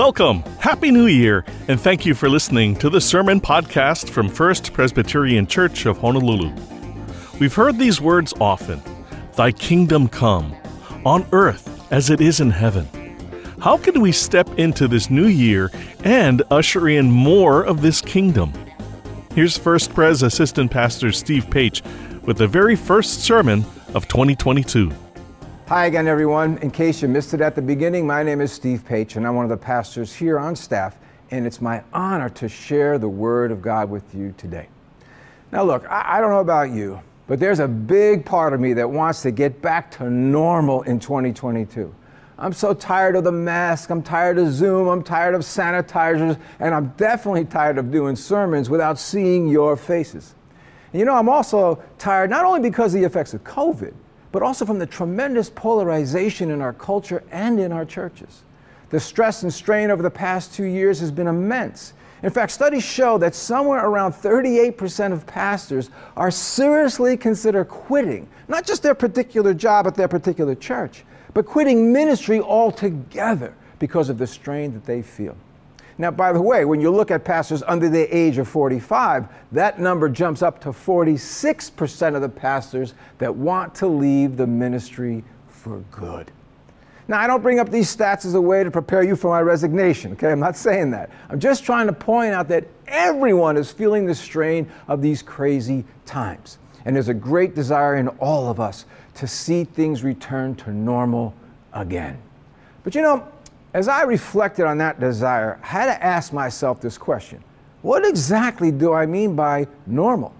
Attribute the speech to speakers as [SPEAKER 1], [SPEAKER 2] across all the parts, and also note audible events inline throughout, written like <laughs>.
[SPEAKER 1] Welcome, Happy New Year, and thank you for listening to the Sermon Podcast from First Presbyterian Church of Honolulu. We've heard these words often Thy kingdom come, on earth as it is in heaven. How can we step into this new year and usher in more of this kingdom? Here's First Pres Assistant Pastor Steve Page with the very first sermon of 2022.
[SPEAKER 2] Hi again, everyone. In case you missed it at the beginning, my name is Steve Page, and I'm one of the pastors here on staff, and it's my honor to share the Word of God with you today. Now, look, I, I don't know about you, but there's a big part of me that wants to get back to normal in 2022. I'm so tired of the mask, I'm tired of Zoom, I'm tired of sanitizers, and I'm definitely tired of doing sermons without seeing your faces. And you know, I'm also tired not only because of the effects of COVID, but also from the tremendous polarization in our culture and in our churches. The stress and strain over the past two years has been immense. In fact, studies show that somewhere around 38% of pastors are seriously consider quitting, not just their particular job at their particular church, but quitting ministry altogether because of the strain that they feel. Now, by the way, when you look at pastors under the age of 45, that number jumps up to 46% of the pastors that want to leave the ministry for good. Now, I don't bring up these stats as a way to prepare you for my resignation, okay? I'm not saying that. I'm just trying to point out that everyone is feeling the strain of these crazy times. And there's a great desire in all of us to see things return to normal again. But you know, as I reflected on that desire, I had to ask myself this question What exactly do I mean by normal?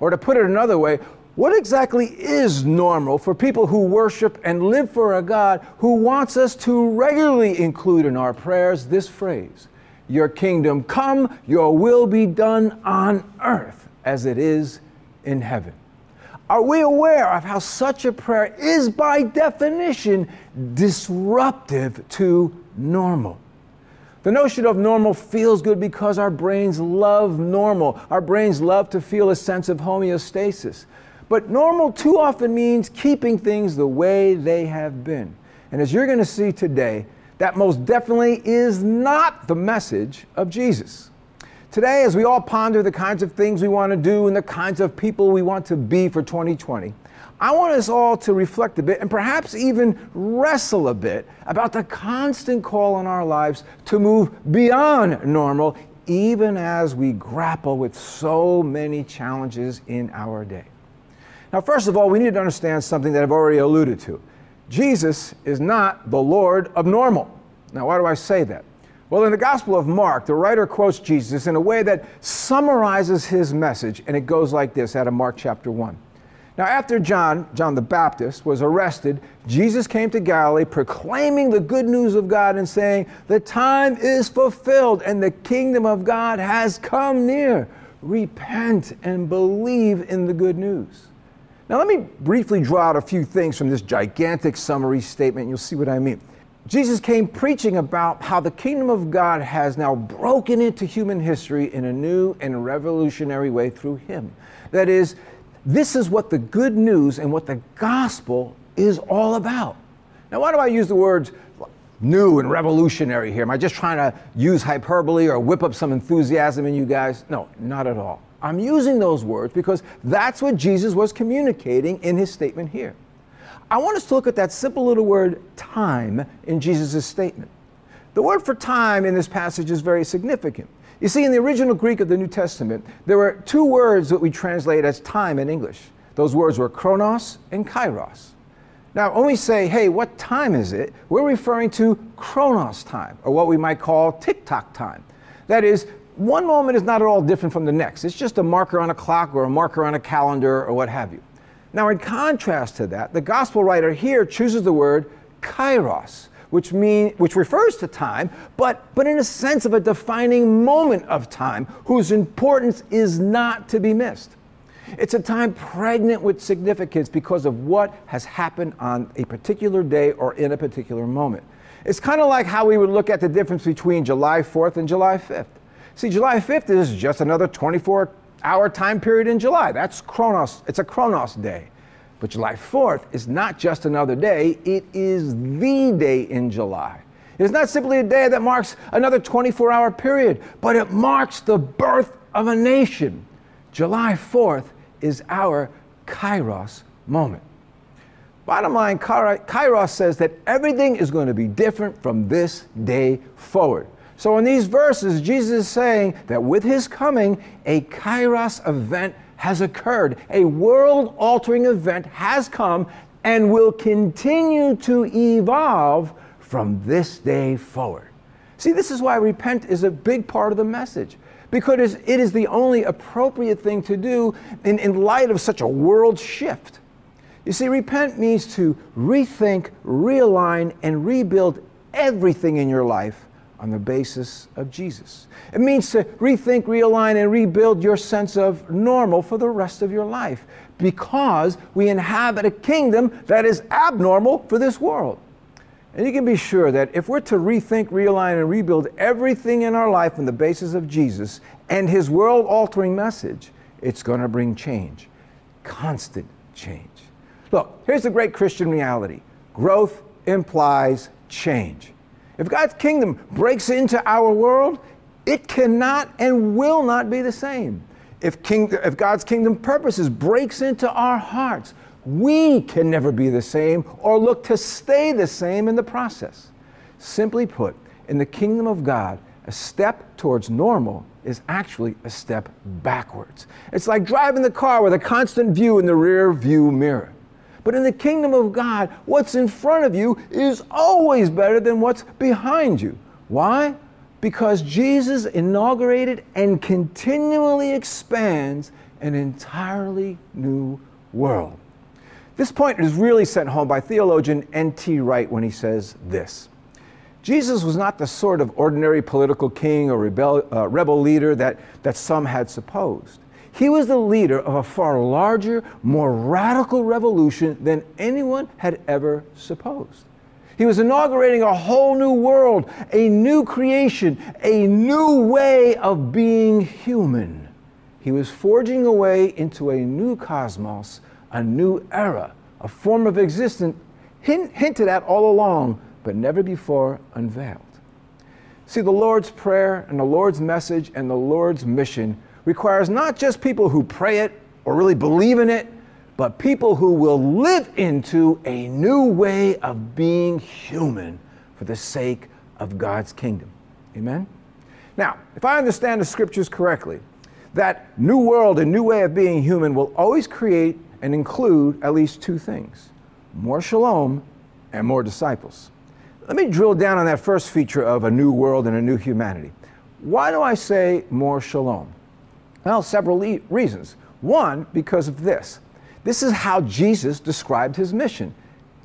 [SPEAKER 2] Or to put it another way, what exactly is normal for people who worship and live for a God who wants us to regularly include in our prayers this phrase Your kingdom come, your will be done on earth as it is in heaven? Are we aware of how such a prayer is, by definition, disruptive to normal? The notion of normal feels good because our brains love normal. Our brains love to feel a sense of homeostasis. But normal too often means keeping things the way they have been. And as you're going to see today, that most definitely is not the message of Jesus. Today, as we all ponder the kinds of things we want to do and the kinds of people we want to be for 2020, I want us all to reflect a bit and perhaps even wrestle a bit about the constant call in our lives to move beyond normal, even as we grapple with so many challenges in our day. Now, first of all, we need to understand something that I've already alluded to. Jesus is not the Lord of normal. Now, why do I say that? Well, in the Gospel of Mark, the writer quotes Jesus in a way that summarizes his message, and it goes like this out of Mark chapter 1. Now, after John, John the Baptist, was arrested, Jesus came to Galilee proclaiming the good news of God and saying, The time is fulfilled and the kingdom of God has come near. Repent and believe in the good news. Now, let me briefly draw out a few things from this gigantic summary statement. You'll see what I mean. Jesus came preaching about how the kingdom of God has now broken into human history in a new and revolutionary way through him. That is, this is what the good news and what the gospel is all about. Now, why do I use the words new and revolutionary here? Am I just trying to use hyperbole or whip up some enthusiasm in you guys? No, not at all. I'm using those words because that's what Jesus was communicating in his statement here. I want us to look at that simple little word time in Jesus' statement. The word for time in this passage is very significant. You see, in the original Greek of the New Testament, there were two words that we translate as time in English. Those words were chronos and kairos. Now, when we say, hey, what time is it? We're referring to chronos time, or what we might call tick tock time. That is, one moment is not at all different from the next. It's just a marker on a clock or a marker on a calendar or what have you. Now, in contrast to that, the gospel writer here chooses the word kairos, which, mean, which refers to time, but, but in a sense of a defining moment of time whose importance is not to be missed. It's a time pregnant with significance because of what has happened on a particular day or in a particular moment. It's kind of like how we would look at the difference between July 4th and July 5th. See, July 5th is just another 24 hour time period in July. That's Chronos, It's a Chronos day. But July 4th is not just another day, it is the day in July. It's not simply a day that marks another 24 hour period, but it marks the birth of a nation. July 4th is our Kairos moment. Bottom line, Kairos says that everything is going to be different from this day forward. So in these verses, Jesus is saying that with his coming, a Kairos event has occurred. A world altering event has come and will continue to evolve from this day forward. See, this is why repent is a big part of the message because it is the only appropriate thing to do in, in light of such a world shift. You see, repent means to rethink, realign, and rebuild everything in your life on the basis of Jesus. It means to rethink, realign, and rebuild your sense of normal for the rest of your life because we inhabit a kingdom that is abnormal for this world. And you can be sure that if we're to rethink, realign, and rebuild everything in our life on the basis of Jesus and his world altering message, it's going to bring change, constant change. Look, here's the great Christian reality growth implies change. If God's kingdom breaks into our world, it cannot and will not be the same. If, king, if God's kingdom purposes breaks into our hearts, we can never be the same or look to stay the same in the process. Simply put, in the kingdom of God, a step towards normal is actually a step backwards. It's like driving the car with a constant view in the rear view mirror. But in the kingdom of God, what's in front of you is always better than what's behind you. Why? Because Jesus inaugurated and continually expands an entirely new world. This point is really sent home by theologian N.T. Wright when he says this Jesus was not the sort of ordinary political king or rebel, uh, rebel leader that, that some had supposed. He was the leader of a far larger, more radical revolution than anyone had ever supposed. He was inaugurating a whole new world, a new creation, a new way of being human. He was forging a way into a new cosmos a new era, a form of existence hint, hinted at all along, but never before unveiled. See, the Lord's Prayer and the Lord's message and the Lord's mission requires not just people who pray it or really believe in it, but people who will live into a new way of being human for the sake of God's kingdom. Amen? Now, if I understand the scriptures correctly, that new world and new way of being human will always create and include at least two things more shalom and more disciples. Let me drill down on that first feature of a new world and a new humanity. Why do I say more shalom? Well, several le- reasons. One, because of this. This is how Jesus described his mission.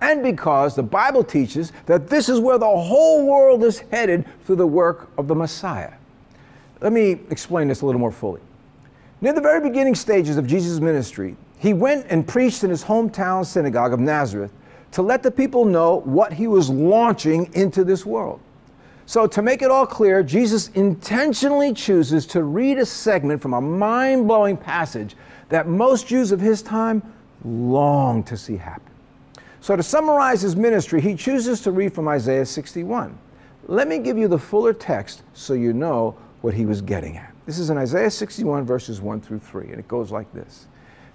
[SPEAKER 2] And because the Bible teaches that this is where the whole world is headed through the work of the Messiah. Let me explain this a little more fully. Near the very beginning stages of Jesus' ministry, he went and preached in his hometown synagogue of Nazareth to let the people know what he was launching into this world. So, to make it all clear, Jesus intentionally chooses to read a segment from a mind blowing passage that most Jews of his time long to see happen. So, to summarize his ministry, he chooses to read from Isaiah 61. Let me give you the fuller text so you know what he was getting at. This is in Isaiah 61, verses 1 through 3, and it goes like this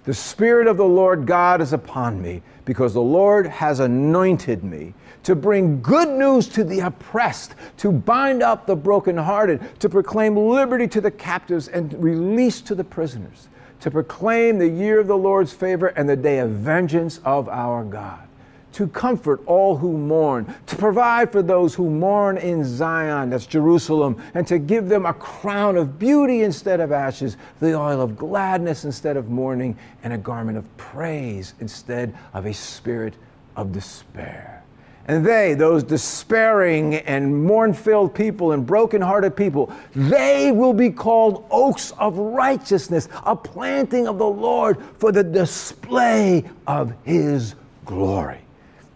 [SPEAKER 2] the Spirit of the Lord God is upon me, because the Lord has anointed me to bring good news to the oppressed, to bind up the brokenhearted, to proclaim liberty to the captives and release to the prisoners, to proclaim the year of the Lord's favor and the day of vengeance of our God to comfort all who mourn, to provide for those who mourn in Zion, that's Jerusalem, and to give them a crown of beauty instead of ashes, the oil of gladness instead of mourning, and a garment of praise instead of a spirit of despair. And they, those despairing and mourn filled people and broken-hearted people, they will be called oaks of righteousness, a planting of the Lord for the display of his glory.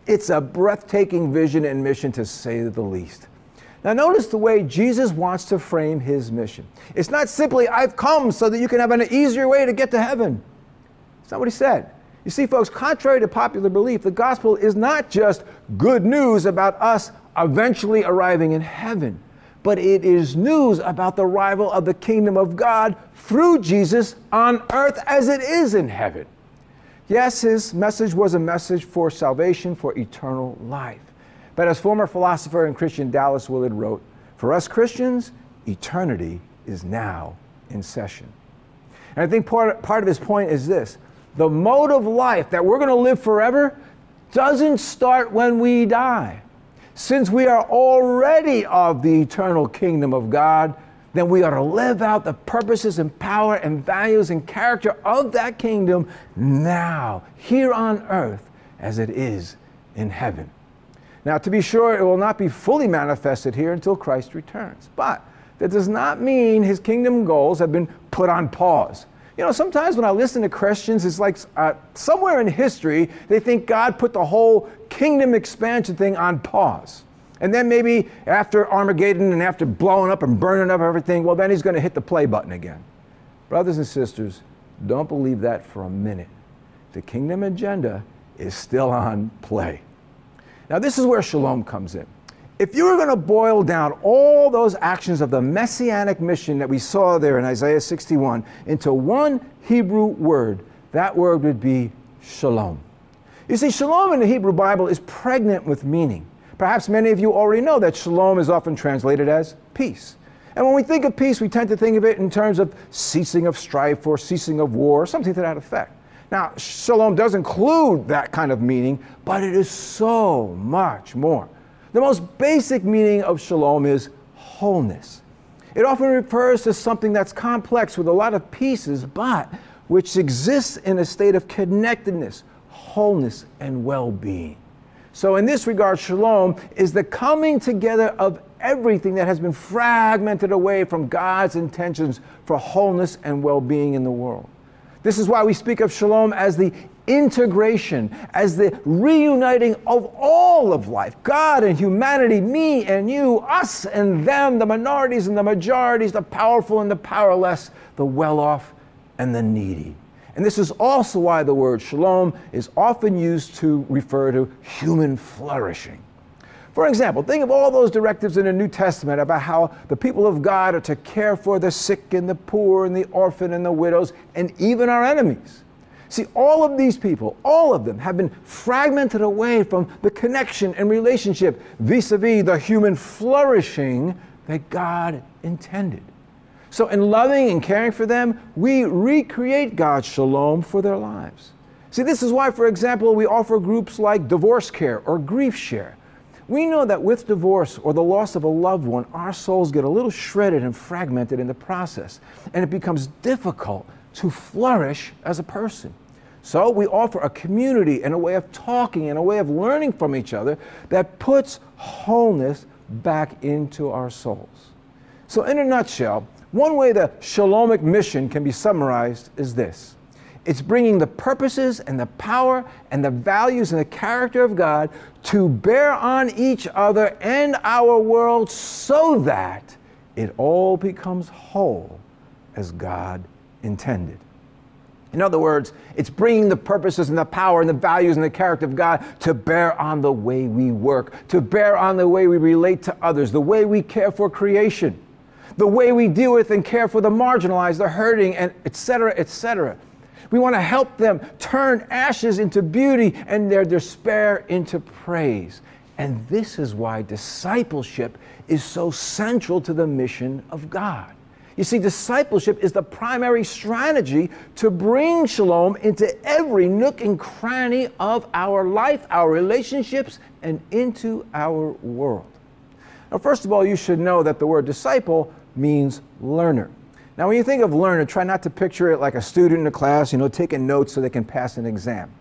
[SPEAKER 2] It's a breathtaking vision and mission to say the least. Now, notice the way Jesus wants to frame his mission. It's not simply, I've come so that you can have an easier way to get to heaven. It's not what he said. You see, folks, contrary to popular belief, the gospel is not just good news about us eventually arriving in heaven, but it is news about the arrival of the kingdom of God through Jesus on earth as it is in heaven. Yes, his message was a message for salvation, for eternal life. But as former philosopher and Christian Dallas Willard wrote, for us Christians, eternity is now in session. And I think part, part of his point is this the mode of life that we're going to live forever doesn't start when we die. Since we are already of the eternal kingdom of God, then we are to live out the purposes and power and values and character of that kingdom now, here on earth, as it is in heaven. Now, to be sure, it will not be fully manifested here until Christ returns. But that does not mean his kingdom goals have been put on pause. You know, sometimes when I listen to Christians, it's like uh, somewhere in history, they think God put the whole kingdom expansion thing on pause. And then maybe after Armageddon and after blowing up and burning up everything, well, then he's going to hit the play button again. Brothers and sisters, don't believe that for a minute. The kingdom agenda is still on play. Now, this is where shalom comes in. If you were going to boil down all those actions of the messianic mission that we saw there in Isaiah 61 into one Hebrew word, that word would be shalom. You see, shalom in the Hebrew Bible is pregnant with meaning. Perhaps many of you already know that shalom is often translated as peace. And when we think of peace, we tend to think of it in terms of ceasing of strife or ceasing of war, or something to that effect. Now, shalom does include that kind of meaning, but it is so much more. The most basic meaning of shalom is wholeness. It often refers to something that's complex with a lot of pieces, but which exists in a state of connectedness, wholeness, and well being. So, in this regard, shalom is the coming together of everything that has been fragmented away from God's intentions for wholeness and well being in the world. This is why we speak of shalom as the integration, as the reuniting of all of life God and humanity, me and you, us and them, the minorities and the majorities, the powerful and the powerless, the well off and the needy. And this is also why the word shalom is often used to refer to human flourishing. For example, think of all those directives in the New Testament about how the people of God are to care for the sick and the poor and the orphan and the widows and even our enemies. See, all of these people, all of them, have been fragmented away from the connection and relationship vis a vis the human flourishing that God intended. So, in loving and caring for them, we recreate God's shalom for their lives. See, this is why, for example, we offer groups like divorce care or grief share. We know that with divorce or the loss of a loved one, our souls get a little shredded and fragmented in the process, and it becomes difficult to flourish as a person. So we offer a community and a way of talking and a way of learning from each other that puts wholeness back into our souls. So, in a nutshell, one way the Shalomic mission can be summarized is this it's bringing the purposes and the power and the values and the character of God to bear on each other and our world so that it all becomes whole as God intended. In other words, it's bringing the purposes and the power and the values and the character of God to bear on the way we work, to bear on the way we relate to others, the way we care for creation, the way we deal with and care for the marginalized, the hurting, and etc., etc. We want to help them turn ashes into beauty and their despair into praise. And this is why discipleship is so central to the mission of God. You see, discipleship is the primary strategy to bring shalom into every nook and cranny of our life, our relationships, and into our world. Now, first of all, you should know that the word disciple means learner. Now, when you think of learner, try not to picture it like a student in a class, you know, taking notes so they can pass an exam.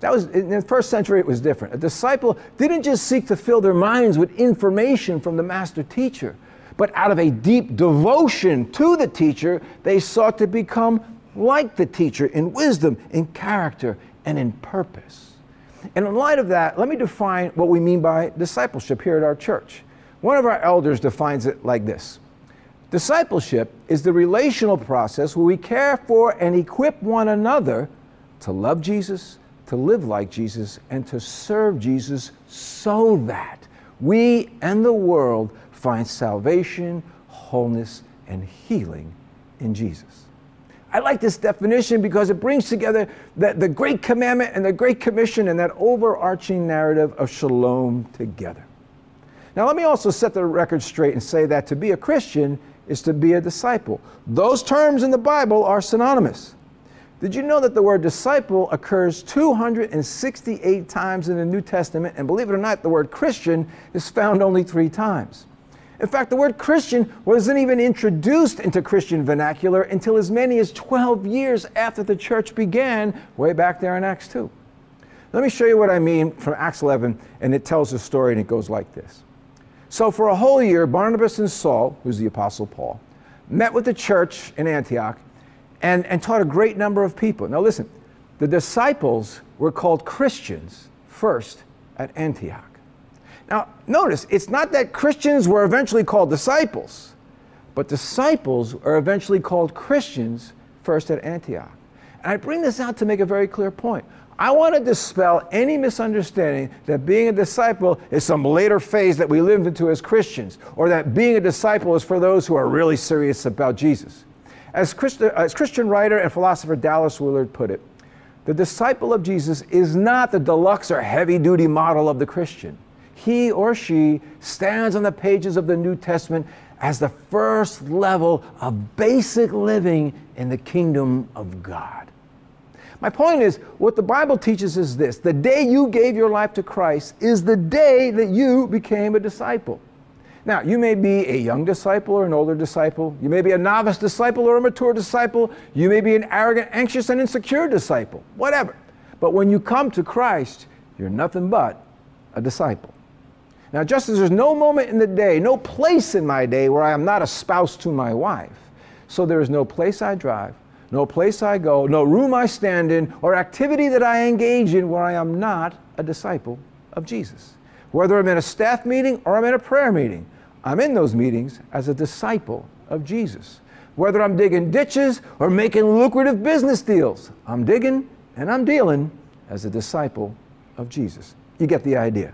[SPEAKER 2] That was in the first century it was different. A disciple didn't just seek to fill their minds with information from the master teacher but out of a deep devotion to the teacher, they sought to become like the teacher in wisdom, in character, and in purpose. And in light of that, let me define what we mean by discipleship here at our church. One of our elders defines it like this Discipleship is the relational process where we care for and equip one another to love Jesus, to live like Jesus, and to serve Jesus so that we and the world find salvation, wholeness, and healing in Jesus. I like this definition because it brings together the, the Great Commandment and the Great Commission and that overarching narrative of shalom together. Now, let me also set the record straight and say that to be a Christian is to be a disciple. Those terms in the Bible are synonymous. Did you know that the word disciple occurs 268 times in the New Testament? And believe it or not, the word Christian is found only three times. In fact, the word Christian wasn't even introduced into Christian vernacular until as many as 12 years after the church began, way back there in Acts 2. Let me show you what I mean from Acts 11, and it tells a story, and it goes like this. So, for a whole year, Barnabas and Saul, who's the Apostle Paul, met with the church in Antioch and, and taught a great number of people. Now, listen, the disciples were called Christians first at Antioch. Now, notice, it's not that Christians were eventually called disciples, but disciples are eventually called Christians first at Antioch. And I bring this out to make a very clear point. I want to dispel any misunderstanding that being a disciple is some later phase that we live into as Christians, or that being a disciple is for those who are really serious about Jesus. As, Christi- as Christian writer and philosopher Dallas Willard put it, the disciple of Jesus is not the deluxe or heavy duty model of the Christian. He or she stands on the pages of the New Testament as the first level of basic living in the kingdom of God. My point is, what the Bible teaches is this the day you gave your life to Christ is the day that you became a disciple. Now, you may be a young disciple or an older disciple. You may be a novice disciple or a mature disciple. You may be an arrogant, anxious, and insecure disciple, whatever. But when you come to Christ, you're nothing but a disciple. Now, just as there's no moment in the day, no place in my day where I am not a spouse to my wife, so there is no place I drive, no place I go, no room I stand in, or activity that I engage in where I am not a disciple of Jesus. Whether I'm in a staff meeting or I'm in a prayer meeting, I'm in those meetings as a disciple of Jesus. Whether I'm digging ditches or making lucrative business deals, I'm digging and I'm dealing as a disciple of Jesus. You get the idea.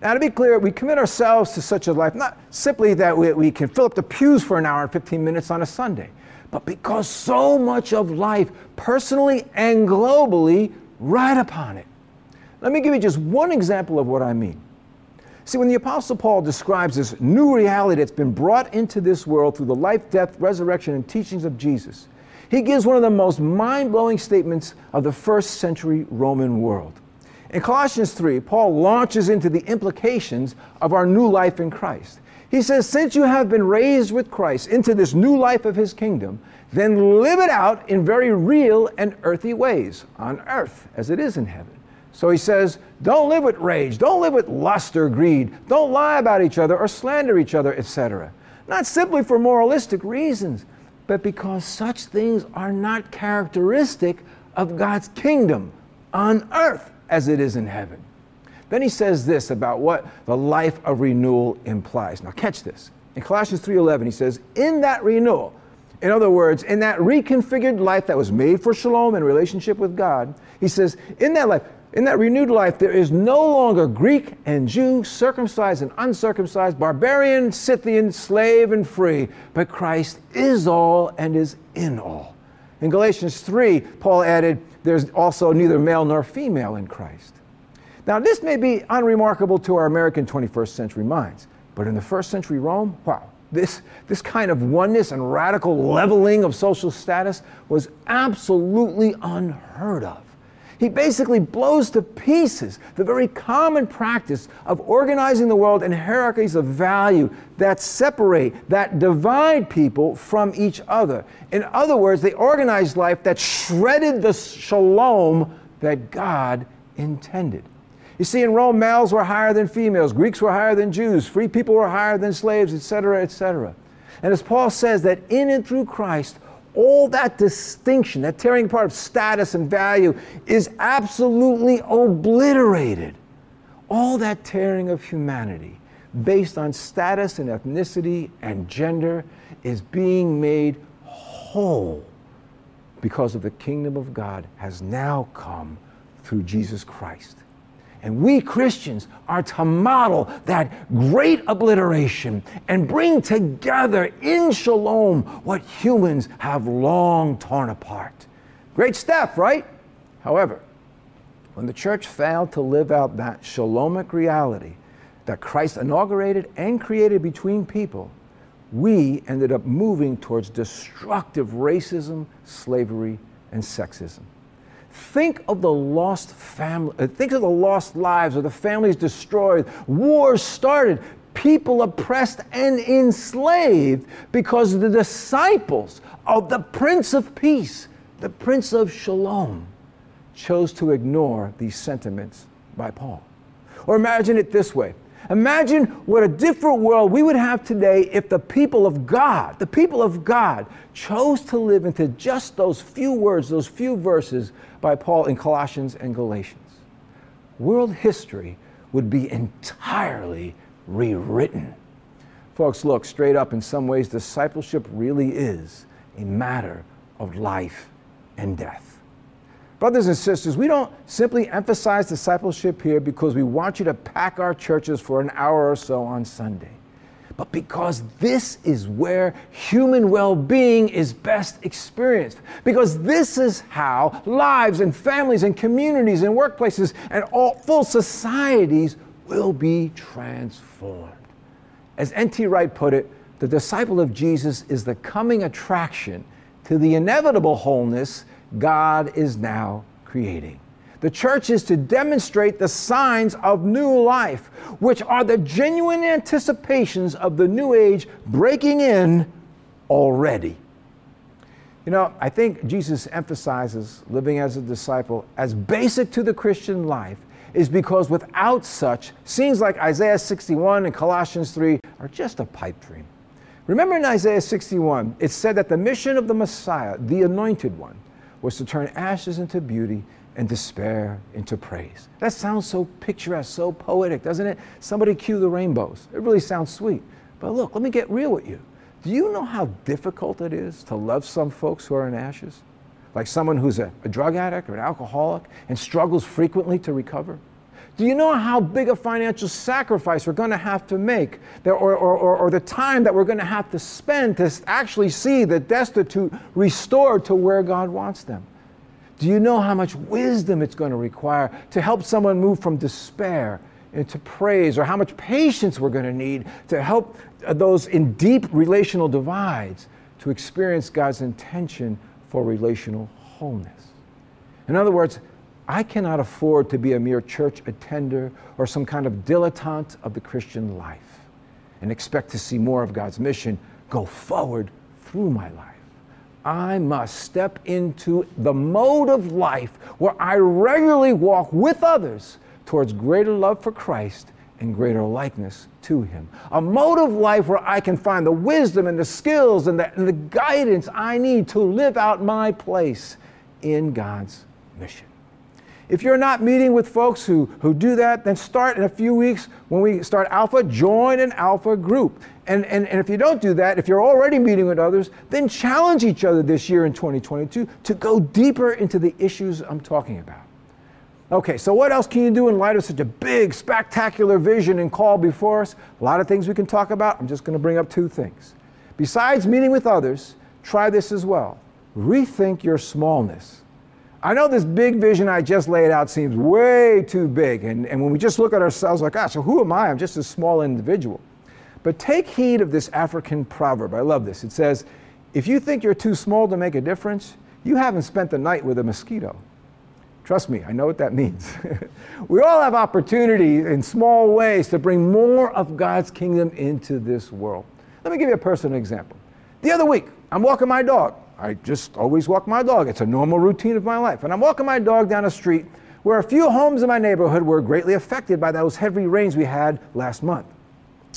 [SPEAKER 2] Now, to be clear, we commit ourselves to such a life not simply that we, we can fill up the pews for an hour and 15 minutes on a Sunday but because so much of life, personally and globally, ride upon it. Let me give you just one example of what I mean. See, when the Apostle Paul describes this new reality that's been brought into this world through the life, death, resurrection, and teachings of Jesus, he gives one of the most mind blowing statements of the first century Roman world. In Colossians 3, Paul launches into the implications of our new life in Christ. He says, Since you have been raised with Christ into this new life of his kingdom, then live it out in very real and earthy ways on earth as it is in heaven. So he says, Don't live with rage, don't live with lust or greed, don't lie about each other or slander each other, etc. Not simply for moralistic reasons, but because such things are not characteristic of God's kingdom on earth as it is in heaven. Then he says this about what the life of renewal implies. Now catch this. In Colossians 3:11 he says, "In that renewal, in other words, in that reconfigured life that was made for shalom and relationship with God, he says, in that life, in that renewed life, there is no longer Greek and Jew, circumcised and uncircumcised, barbarian, Scythian, slave and free, but Christ is all and is in all. In Galatians 3, Paul added, there's also neither male nor female in Christ. Now, this may be unremarkable to our American 21st century minds, but in the first century Rome, wow, this, this kind of oneness and radical leveling of social status was absolutely unheard of. He basically blows to pieces the very common practice of organizing the world in hierarchies of value that separate, that divide people from each other. In other words, they organized life that shredded the shalom that God intended. You see, in Rome, males were higher than females, Greeks were higher than Jews, free people were higher than slaves, etc., etc. And as Paul says, that in and through Christ, all that distinction, that tearing apart of status and value, is absolutely obliterated. All that tearing of humanity based on status and ethnicity and gender is being made whole because of the kingdom of God has now come through Jesus Christ. And we Christians are to model that great obliteration and bring together in shalom what humans have long torn apart. Great step, right? However, when the church failed to live out that shalomic reality that Christ inaugurated and created between people, we ended up moving towards destructive racism, slavery, and sexism. Think of the lost family, uh, think of the lost lives of the families destroyed, wars started, people oppressed and enslaved because the disciples of the Prince of Peace, the Prince of Shalom, chose to ignore these sentiments by Paul. Or imagine it this way Imagine what a different world we would have today if the people of God, the people of God, chose to live into just those few words, those few verses by Paul in Colossians and Galatians. World history would be entirely rewritten. Folks, look, straight up, in some ways, discipleship really is a matter of life and death. Brothers and sisters, we don't simply emphasize discipleship here because we want you to pack our churches for an hour or so on Sunday, but because this is where human well being is best experienced. Because this is how lives and families and communities and workplaces and all full societies will be transformed. As N.T. Wright put it, the disciple of Jesus is the coming attraction to the inevitable wholeness God is now creating. The church is to demonstrate the signs of new life, which are the genuine anticipations of the new age breaking in already. You know, I think Jesus emphasizes living as a disciple as basic to the Christian life is because without such, scenes like Isaiah 61 and Colossians 3 are just a pipe dream. Remember in Isaiah 61, it said that the mission of the Messiah, the anointed one, was to turn ashes into beauty and despair into praise. That sounds so picturesque, so poetic, doesn't it? Somebody cue the rainbows. It really sounds sweet. But look, let me get real with you. Do you know how difficult it is to love some folks who are in ashes? Like someone who's a, a drug addict or an alcoholic and struggles frequently to recover? Do you know how big a financial sacrifice we're going to have to make, or, or, or, or the time that we're going to have to spend to actually see the destitute restored to where God wants them? Do you know how much wisdom it's going to require to help someone move from despair into praise, or how much patience we're going to need to help uh, those in deep relational divides to experience God's intention for relational wholeness? In other words, I cannot afford to be a mere church attender or some kind of dilettante of the Christian life and expect to see more of God's mission go forward through my life. I must step into the mode of life where I regularly walk with others towards greater love for Christ and greater likeness to Him. A mode of life where I can find the wisdom and the skills and the, and the guidance I need to live out my place in God's mission. If you're not meeting with folks who, who do that, then start in a few weeks when we start Alpha, join an Alpha group. And, and, and if you don't do that, if you're already meeting with others, then challenge each other this year in 2022 to go deeper into the issues I'm talking about. Okay, so what else can you do in light of such a big, spectacular vision and call before us? A lot of things we can talk about. I'm just going to bring up two things. Besides meeting with others, try this as well. Rethink your smallness. I know this big vision I just laid out seems way too big. And, and when we just look at ourselves like, ah, so who am I? I'm just a small individual. But take heed of this African proverb. I love this. It says, if you think you're too small to make a difference, you haven't spent the night with a mosquito. Trust me, I know what that means. <laughs> we all have opportunity in small ways to bring more of God's kingdom into this world. Let me give you a personal example. The other week, I'm walking my dog. I just always walk my dog. It's a normal routine of my life. And I'm walking my dog down a street where a few homes in my neighborhood were greatly affected by those heavy rains we had last month.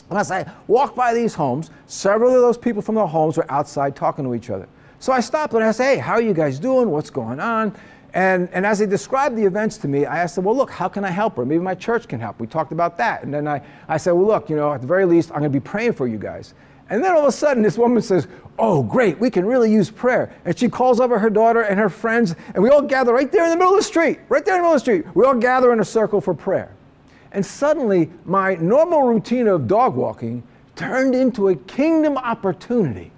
[SPEAKER 2] And as I walked by these homes, several of those people from the homes were outside talking to each other. So I stopped and I said, Hey, how are you guys doing? What's going on? And, and as they described the events to me, I asked them, Well, look, how can I help her? Maybe my church can help. We talked about that. And then I, I said, Well, look, you know, at the very least, I'm going to be praying for you guys. And then all of a sudden, this woman says, Oh, great, we can really use prayer. And she calls over her daughter and her friends, and we all gather right there in the middle of the street, right there in the middle of the street. We all gather in a circle for prayer. And suddenly, my normal routine of dog walking turned into a kingdom opportunity.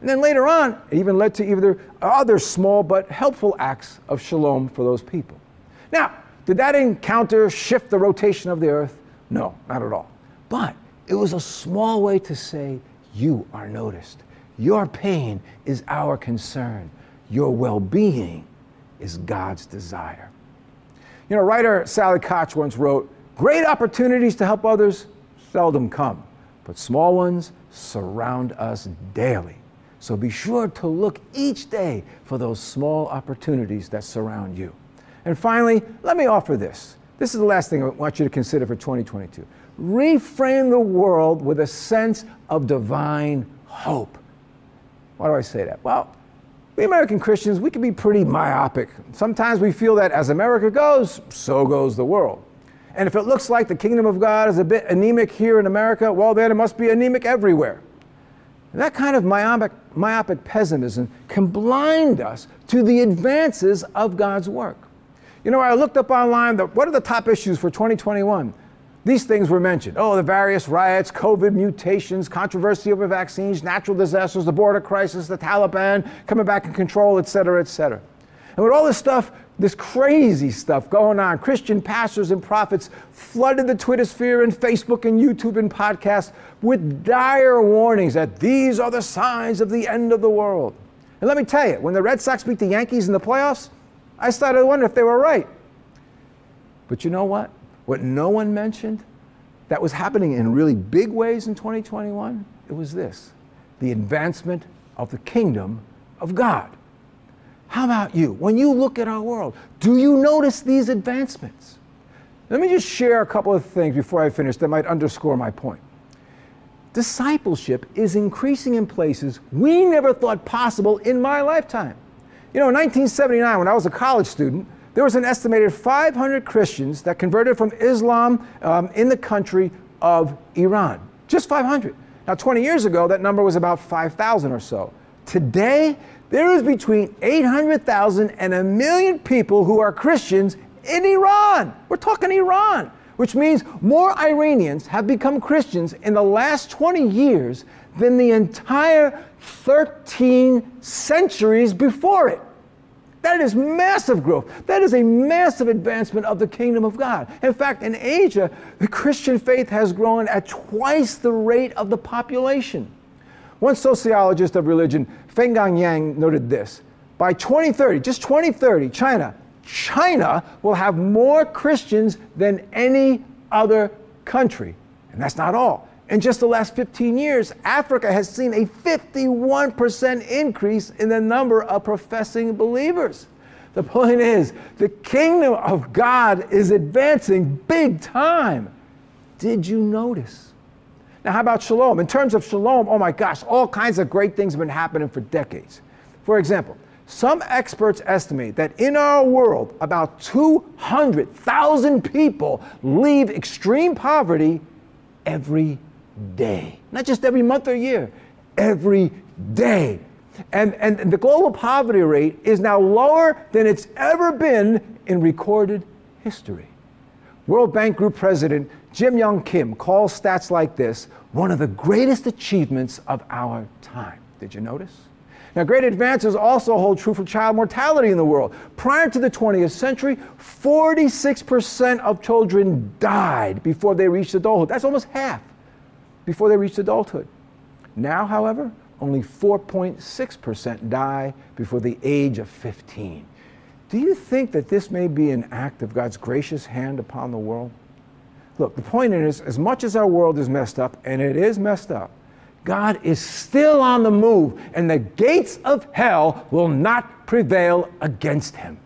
[SPEAKER 2] And then later on, it even led to either other small but helpful acts of shalom for those people. Now, did that encounter shift the rotation of the earth? No, not at all. But it was a small way to say, You are noticed. Your pain is our concern. Your well being is God's desire. You know, writer Sally Koch once wrote Great opportunities to help others seldom come, but small ones surround us daily. So be sure to look each day for those small opportunities that surround you. And finally, let me offer this. This is the last thing I want you to consider for 2022. Reframe the world with a sense of divine hope. Why do I say that? Well, we American Christians, we can be pretty myopic. Sometimes we feel that as America goes, so goes the world. And if it looks like the kingdom of God is a bit anemic here in America, well, then it must be anemic everywhere. And that kind of myopic, myopic pessimism can blind us to the advances of God's work. You know, I looked up online, the, what are the top issues for 2021? These things were mentioned. Oh, the various riots, COVID mutations, controversy over vaccines, natural disasters, the border crisis, the Taliban coming back in control, et cetera, et cetera. And with all this stuff, this crazy stuff going on, Christian pastors and prophets flooded the Twitter sphere and Facebook and YouTube and podcasts with dire warnings that these are the signs of the end of the world. And let me tell you, when the Red Sox beat the Yankees in the playoffs, I started to wonder if they were right. But you know what? What no one mentioned that was happening in really big ways in 2021, it was this the advancement of the kingdom of God. How about you? When you look at our world, do you notice these advancements? Let me just share a couple of things before I finish that might underscore my point. Discipleship is increasing in places we never thought possible in my lifetime. You know, in 1979, when I was a college student, there was an estimated 500 Christians that converted from Islam um, in the country of Iran. Just 500. Now, 20 years ago, that number was about 5,000 or so. Today, there is between 800,000 and a million people who are Christians in Iran. We're talking Iran, which means more Iranians have become Christians in the last 20 years than the entire 13 centuries before it. That is massive growth. That is a massive advancement of the kingdom of God. In fact, in Asia, the Christian faith has grown at twice the rate of the population. One sociologist of religion, Fenggang Yang, noted this. By 2030, just 2030, China, China will have more Christians than any other country. And that's not all. In just the last 15 years, Africa has seen a 51% increase in the number of professing believers. The point is, the kingdom of God is advancing big time. Did you notice? Now, how about shalom? In terms of shalom, oh my gosh, all kinds of great things have been happening for decades. For example, some experts estimate that in our world, about 200,000 people leave extreme poverty every day. Not just every month or year, every day. And, and the global poverty rate is now lower than it's ever been in recorded history. World Bank Group President Jim Yong Kim calls stats like this one of the greatest achievements of our time. Did you notice? Now, great advances also hold true for child mortality in the world. Prior to the 20th century, 46% of children died before they reached adulthood. That's almost half before they reached adulthood. Now, however, only 4.6% die before the age of 15. Do you think that this may be an act of God's gracious hand upon the world? Look, the point is, as much as our world is messed up, and it is messed up, God is still on the move, and the gates of hell will not prevail against him.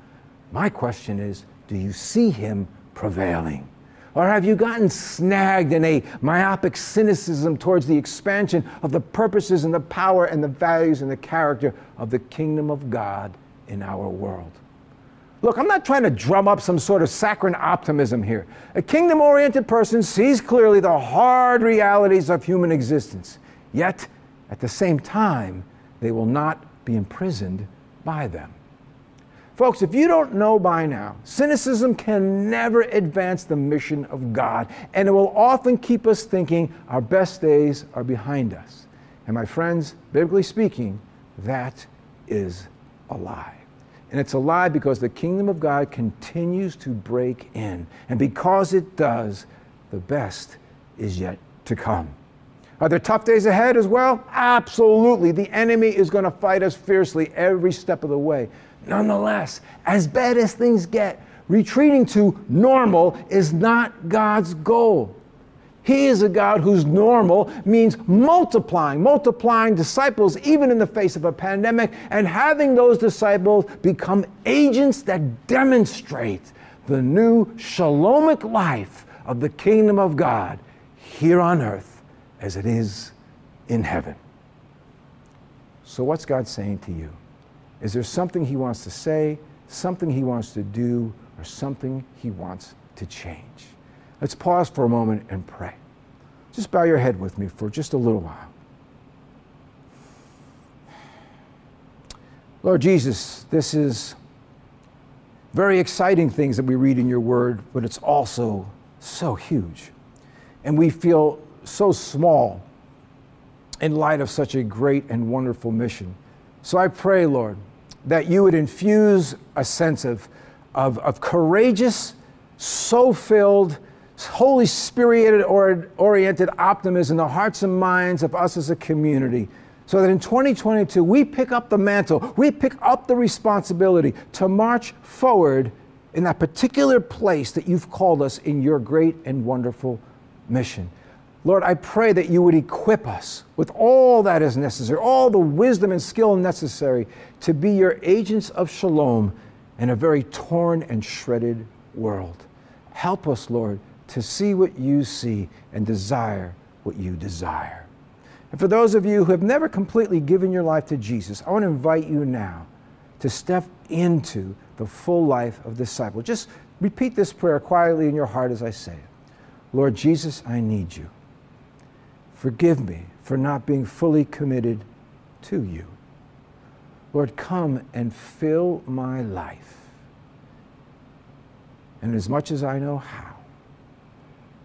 [SPEAKER 2] My question is do you see him prevailing? Or have you gotten snagged in a myopic cynicism towards the expansion of the purposes and the power and the values and the character of the kingdom of God in our world? Look, I'm not trying to drum up some sort of saccharine optimism here. A kingdom oriented person sees clearly the hard realities of human existence. Yet, At the same time, they will not be imprisoned by them. Folks, if you don't know by now, cynicism can never advance the mission of God, and it will often keep us thinking our best days are behind us. And my friends, biblically speaking, that is a lie. And it's a lie because the kingdom of God continues to break in. And because it does, the best is yet to come. Are there tough days ahead as well? Absolutely. The enemy is going to fight us fiercely every step of the way. Nonetheless, as bad as things get, retreating to normal is not God's goal. He is a God whose normal means multiplying, multiplying disciples even in the face of a pandemic, and having those disciples become agents that demonstrate the new shalomic life of the kingdom of God here on earth as it is in heaven. So, what's God saying to you? Is there something He wants to say, something He wants to do, or something He wants to change? Let's pause for a moment and pray. Just bow your head with me for just a little while. Lord Jesus, this is very exciting things that we read in your word, but it's also so huge. And we feel so small in light of such a great and wonderful mission. So I pray, Lord, that you would infuse a sense of, of, of courageous, so filled, Holy Spirit oriented optimism in the hearts and minds of us as a community. So that in 2022, we pick up the mantle, we pick up the responsibility to march forward in that particular place that you've called us in your great and wonderful mission. Lord, I pray that you would equip us with all that is necessary, all the wisdom and skill necessary to be your agents of shalom in a very torn and shredded world. Help us, Lord, to see what you see and desire what you desire. And for those of you who have never completely given your life to Jesus, I want to invite you now to step into the full life of disciple. Just repeat this prayer quietly in your heart as I say it. Lord Jesus, I need you. Forgive me for not being fully committed to you. Lord, come and fill my life. And as much as I know how,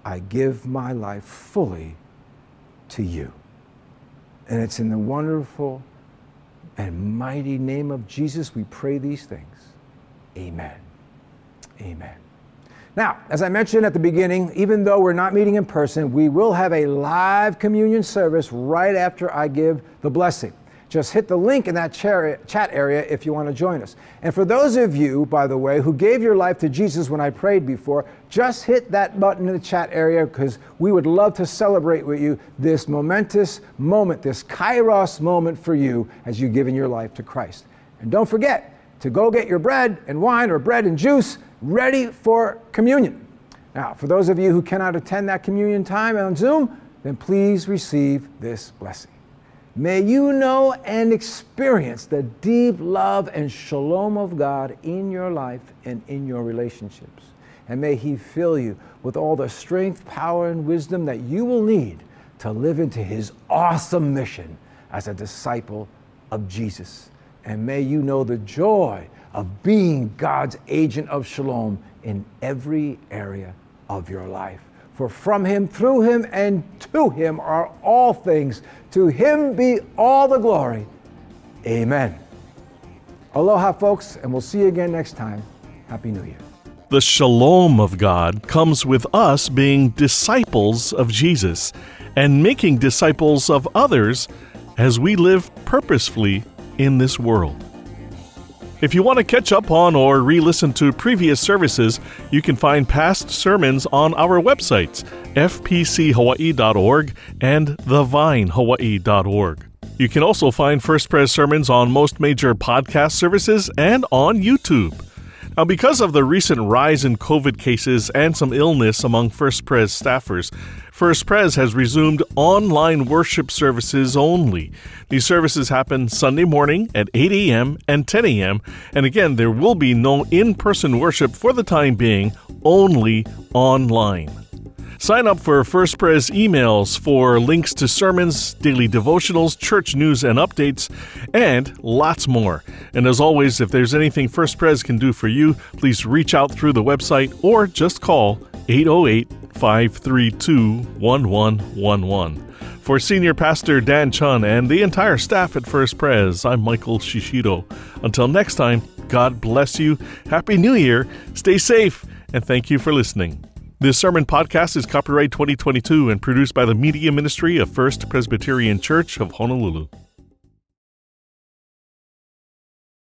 [SPEAKER 2] I give my life fully to you. And it's in the wonderful and mighty name of Jesus we pray these things. Amen. Amen. Now, as I mentioned at the beginning, even though we're not meeting in person, we will have a live communion service right after I give the blessing. Just hit the link in that chat area if you want to join us. And for those of you, by the way, who gave your life to Jesus when I prayed before, just hit that button in the chat area because we would love to celebrate with you this momentous moment, this kairos moment for you as you've given your life to Christ. And don't forget to go get your bread and wine or bread and juice ready for communion. Now, for those of you who cannot attend that communion time on Zoom, then please receive this blessing. May you know and experience the deep love and shalom of God in your life and in your relationships. And may He fill you with all the strength, power, and wisdom that you will need to live into His awesome mission as a disciple of Jesus. And may you know the joy of being God's agent of shalom in every area of your life. For from him, through him, and to him are all things. To him be all the glory. Amen. Aloha, folks, and we'll see you again next time. Happy New Year.
[SPEAKER 1] The shalom of God comes with us being disciples of Jesus and making disciples of others as we live purposefully in this world. If you want to catch up on or re listen to previous services, you can find past sermons on our websites, fpchawaii.org and thevinehawaii.org. You can also find First Pres sermons on most major podcast services and on YouTube. Now, because of the recent rise in COVID cases and some illness among First Pres staffers, First Pres has resumed online worship services only. These services happen Sunday morning at 8 a.m. and 10 a.m., and again, there will be no in person worship for the time being, only online. Sign up for First Pres emails for links to sermons, daily devotionals, church news and updates, and lots more. And as always, if there's anything First Pres can do for you, please reach out through the website or just call 808 532 1111. For Senior Pastor Dan Chun and the entire staff at First Pres, I'm Michael Shishido. Until next time, God bless you, Happy New Year, stay safe, and thank you for listening. This sermon podcast is copyright 2022 and produced by the Media Ministry of First Presbyterian Church of Honolulu.